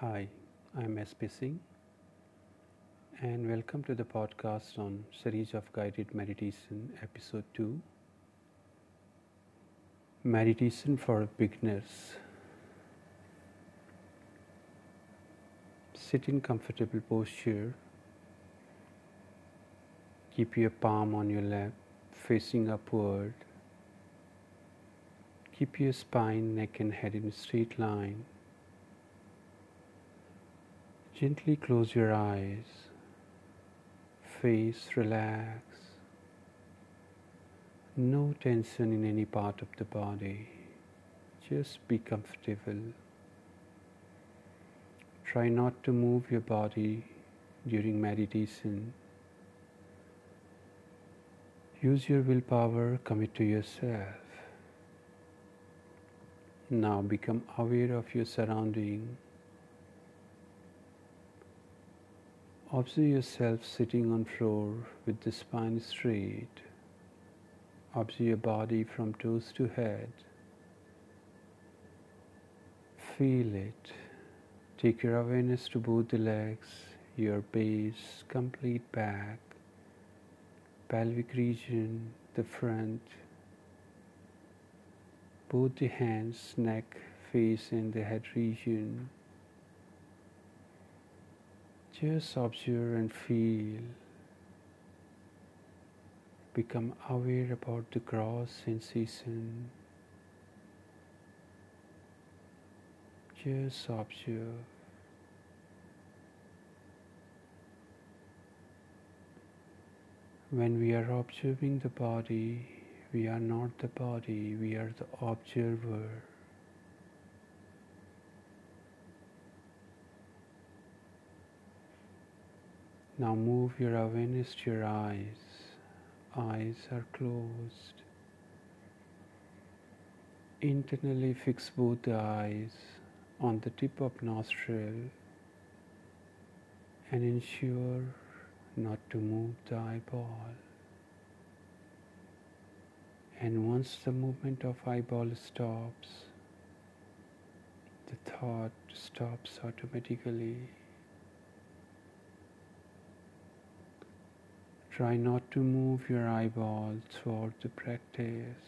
Hi, I'm SP Singh, and welcome to the podcast on series of guided meditation, episode 2 Meditation for Beginners. Sit in comfortable posture. Keep your palm on your lap facing upward. Keep your spine, neck, and head in a straight line. Gently close your eyes. Face relax. No tension in any part of the body. Just be comfortable. Try not to move your body during meditation. Use your willpower, commit to yourself. Now become aware of your surrounding. Observe yourself sitting on floor with the spine straight. Observe your body from toes to head. Feel it. Take your awareness to both the legs, your base, complete back, pelvic region, the front, both the hands, neck, face, and the head region. Just observe and feel. Become aware about the gross sensation. Just observe. When we are observing the body, we are not the body, we are the observer. Now move your awareness to your eyes. Eyes are closed. Internally fix both the eyes on the tip of nostril and ensure not to move the eyeball. And once the movement of eyeball stops, the thought stops automatically. Try not to move your eyeballs throughout the practice.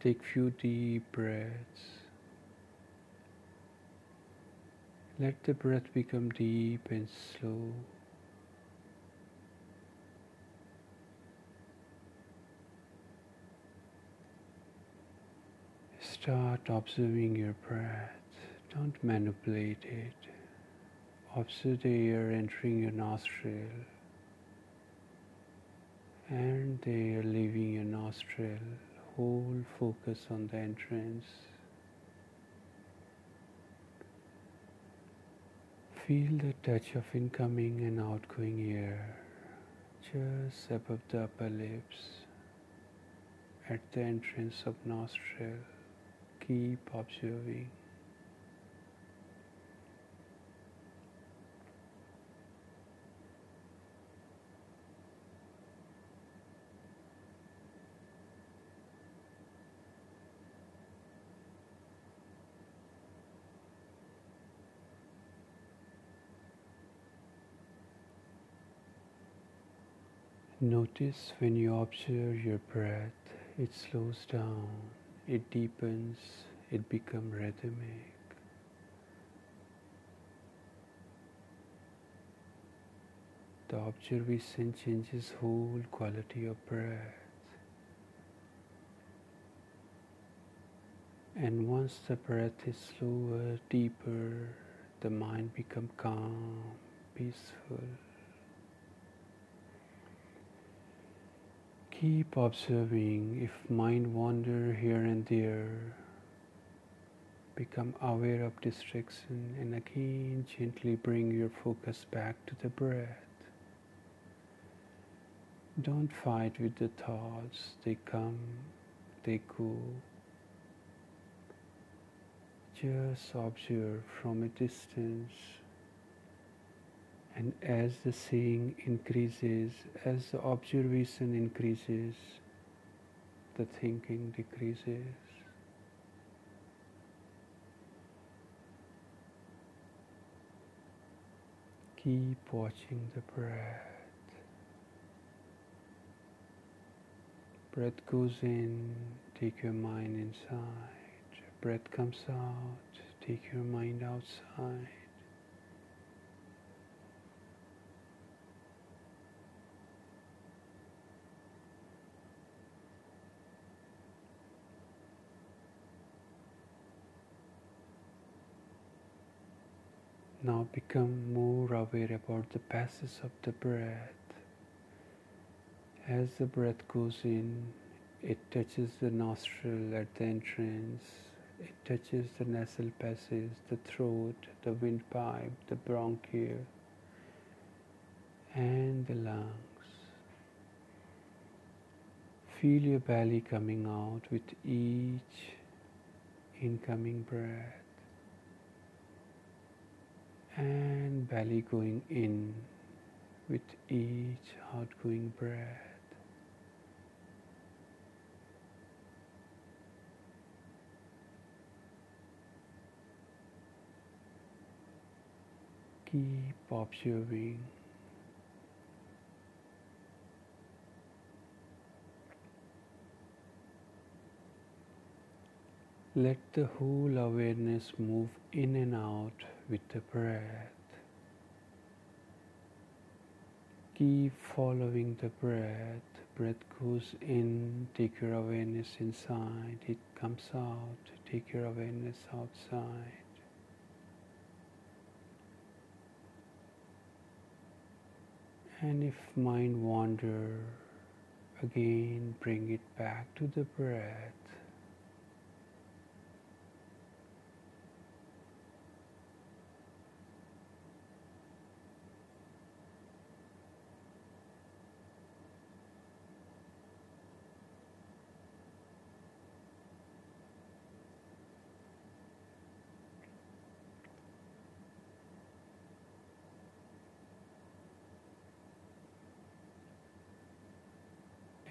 Take few deep breaths. Let the breath become deep and slow. Start observing your breath. Don't manipulate it. Observe the air entering your nostril and the air leaving your nostril. Whole focus on the entrance. Feel the touch of incoming and outgoing air just above the upper lips at the entrance of nostril. Keep observing. Notice when you observe your breath, it slows down, it deepens, it becomes rhythmic. The observation changes whole quality of breath. And once the breath is slower, deeper, the mind becomes calm, peaceful. Keep observing if mind wander here and there. Become aware of distraction and again gently bring your focus back to the breath. Don't fight with the thoughts, they come, they go. Just observe from a distance and as the seeing increases, as the observation increases, the thinking decreases. Keep watching the breath. Breath goes in, take your mind inside. Breath comes out, take your mind outside. Now become more aware about the passage of the breath. As the breath goes in, it touches the nostril at the entrance, it touches the nasal passage, the throat, the windpipe, the bronchial, and the lungs. Feel your belly coming out with each incoming breath belly going in with each outgoing breath. Keep observing. Let the whole awareness move in and out with the breath. Keep following the breath. Breath goes in, take your awareness inside. It comes out, take your awareness outside. And if mind wander, again bring it back to the breath.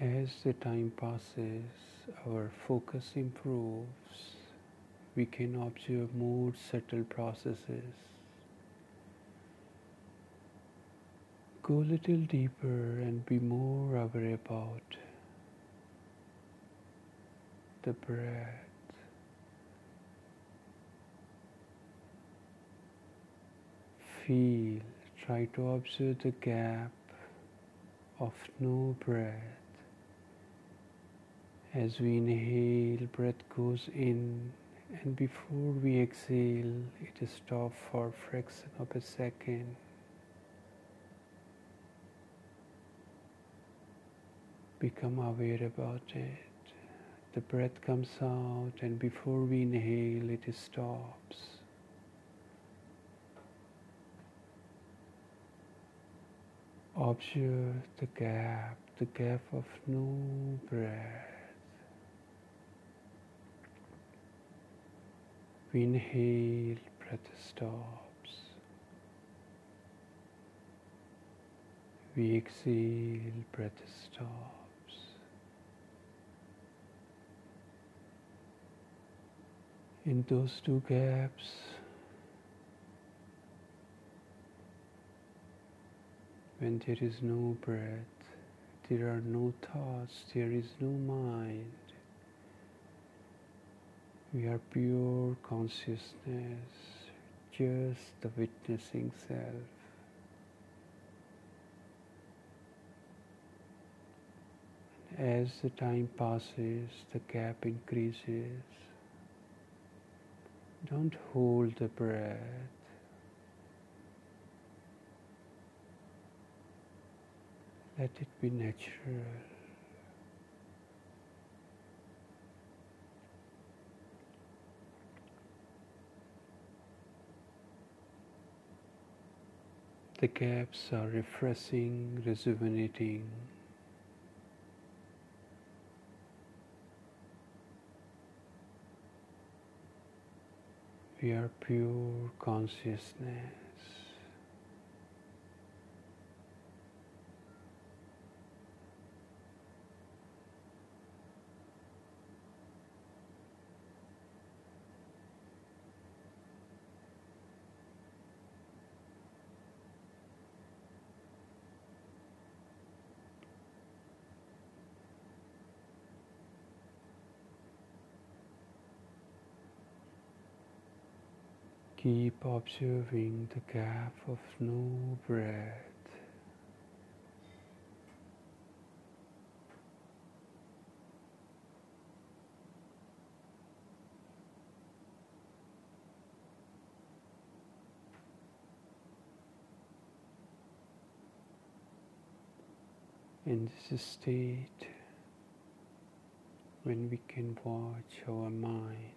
As the time passes, our focus improves. We can observe more subtle processes. Go a little deeper and be more aware about the breath. Feel, try to observe the gap of no breath. As we inhale, breath goes in, and before we exhale, it stops for a fraction of a second. Become aware about it. The breath comes out, and before we inhale, it stops. Observe the gap, the gap of no breath. We inhale, breath stops. We exhale, breath stops. In those two gaps, when there is no breath, there are no thoughts, there is no mind. We are pure consciousness, just the witnessing self. As the time passes, the gap increases. Don't hold the breath. Let it be natural. The gaps are refreshing, rejuvenating. We are pure consciousness. Keep observing the gap of no breath. In this state, when we can watch our mind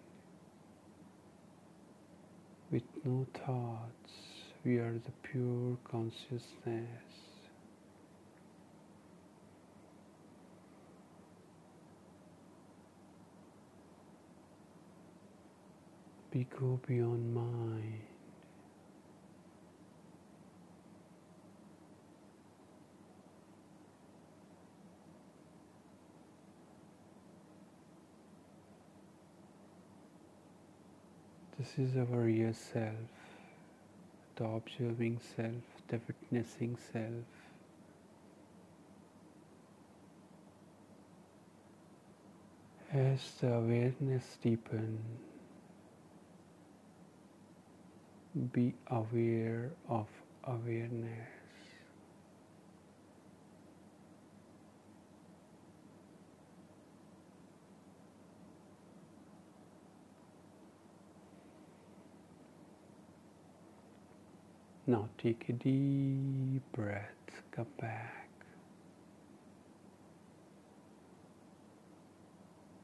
with no thoughts, we are the pure consciousness. We go beyond mind. This is our real self, the observing self, the witnessing self. As the awareness deepens, be aware of awareness. Now take a deep breath, come back.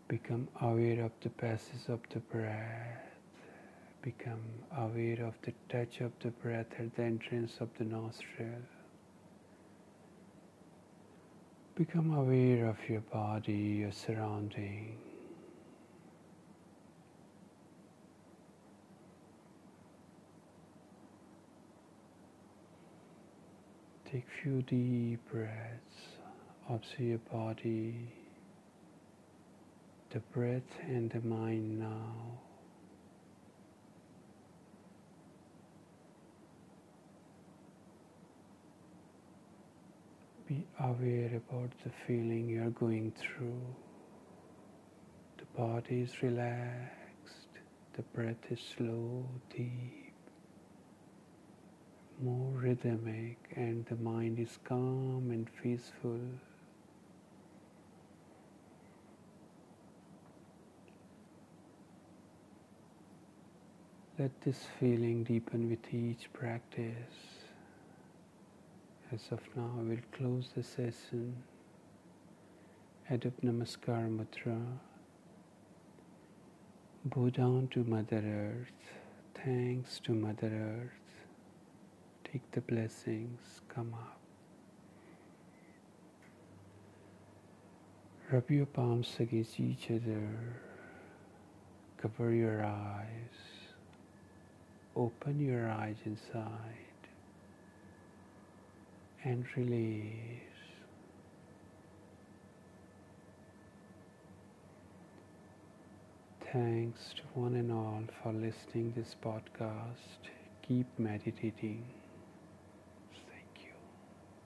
Become aware of the passage of the breath. Become aware of the touch of the breath at the entrance of the nostril. Become aware of your body, your surrounding. Take few deep breaths. Observe your body, the breath and the mind now. Be aware about the feeling you're going through. The body is relaxed, the breath is slow, deep more rhythmic and the mind is calm and peaceful. Let this feeling deepen with each practice. As of now, I will close the session. Adopt Namaskar Mudra. Bow down to Mother Earth. Thanks to Mother Earth. Take the blessings, come up. Rub your palms against each other. Cover your eyes. Open your eyes inside. And release. Thanks to one and all for listening this podcast. Keep meditating.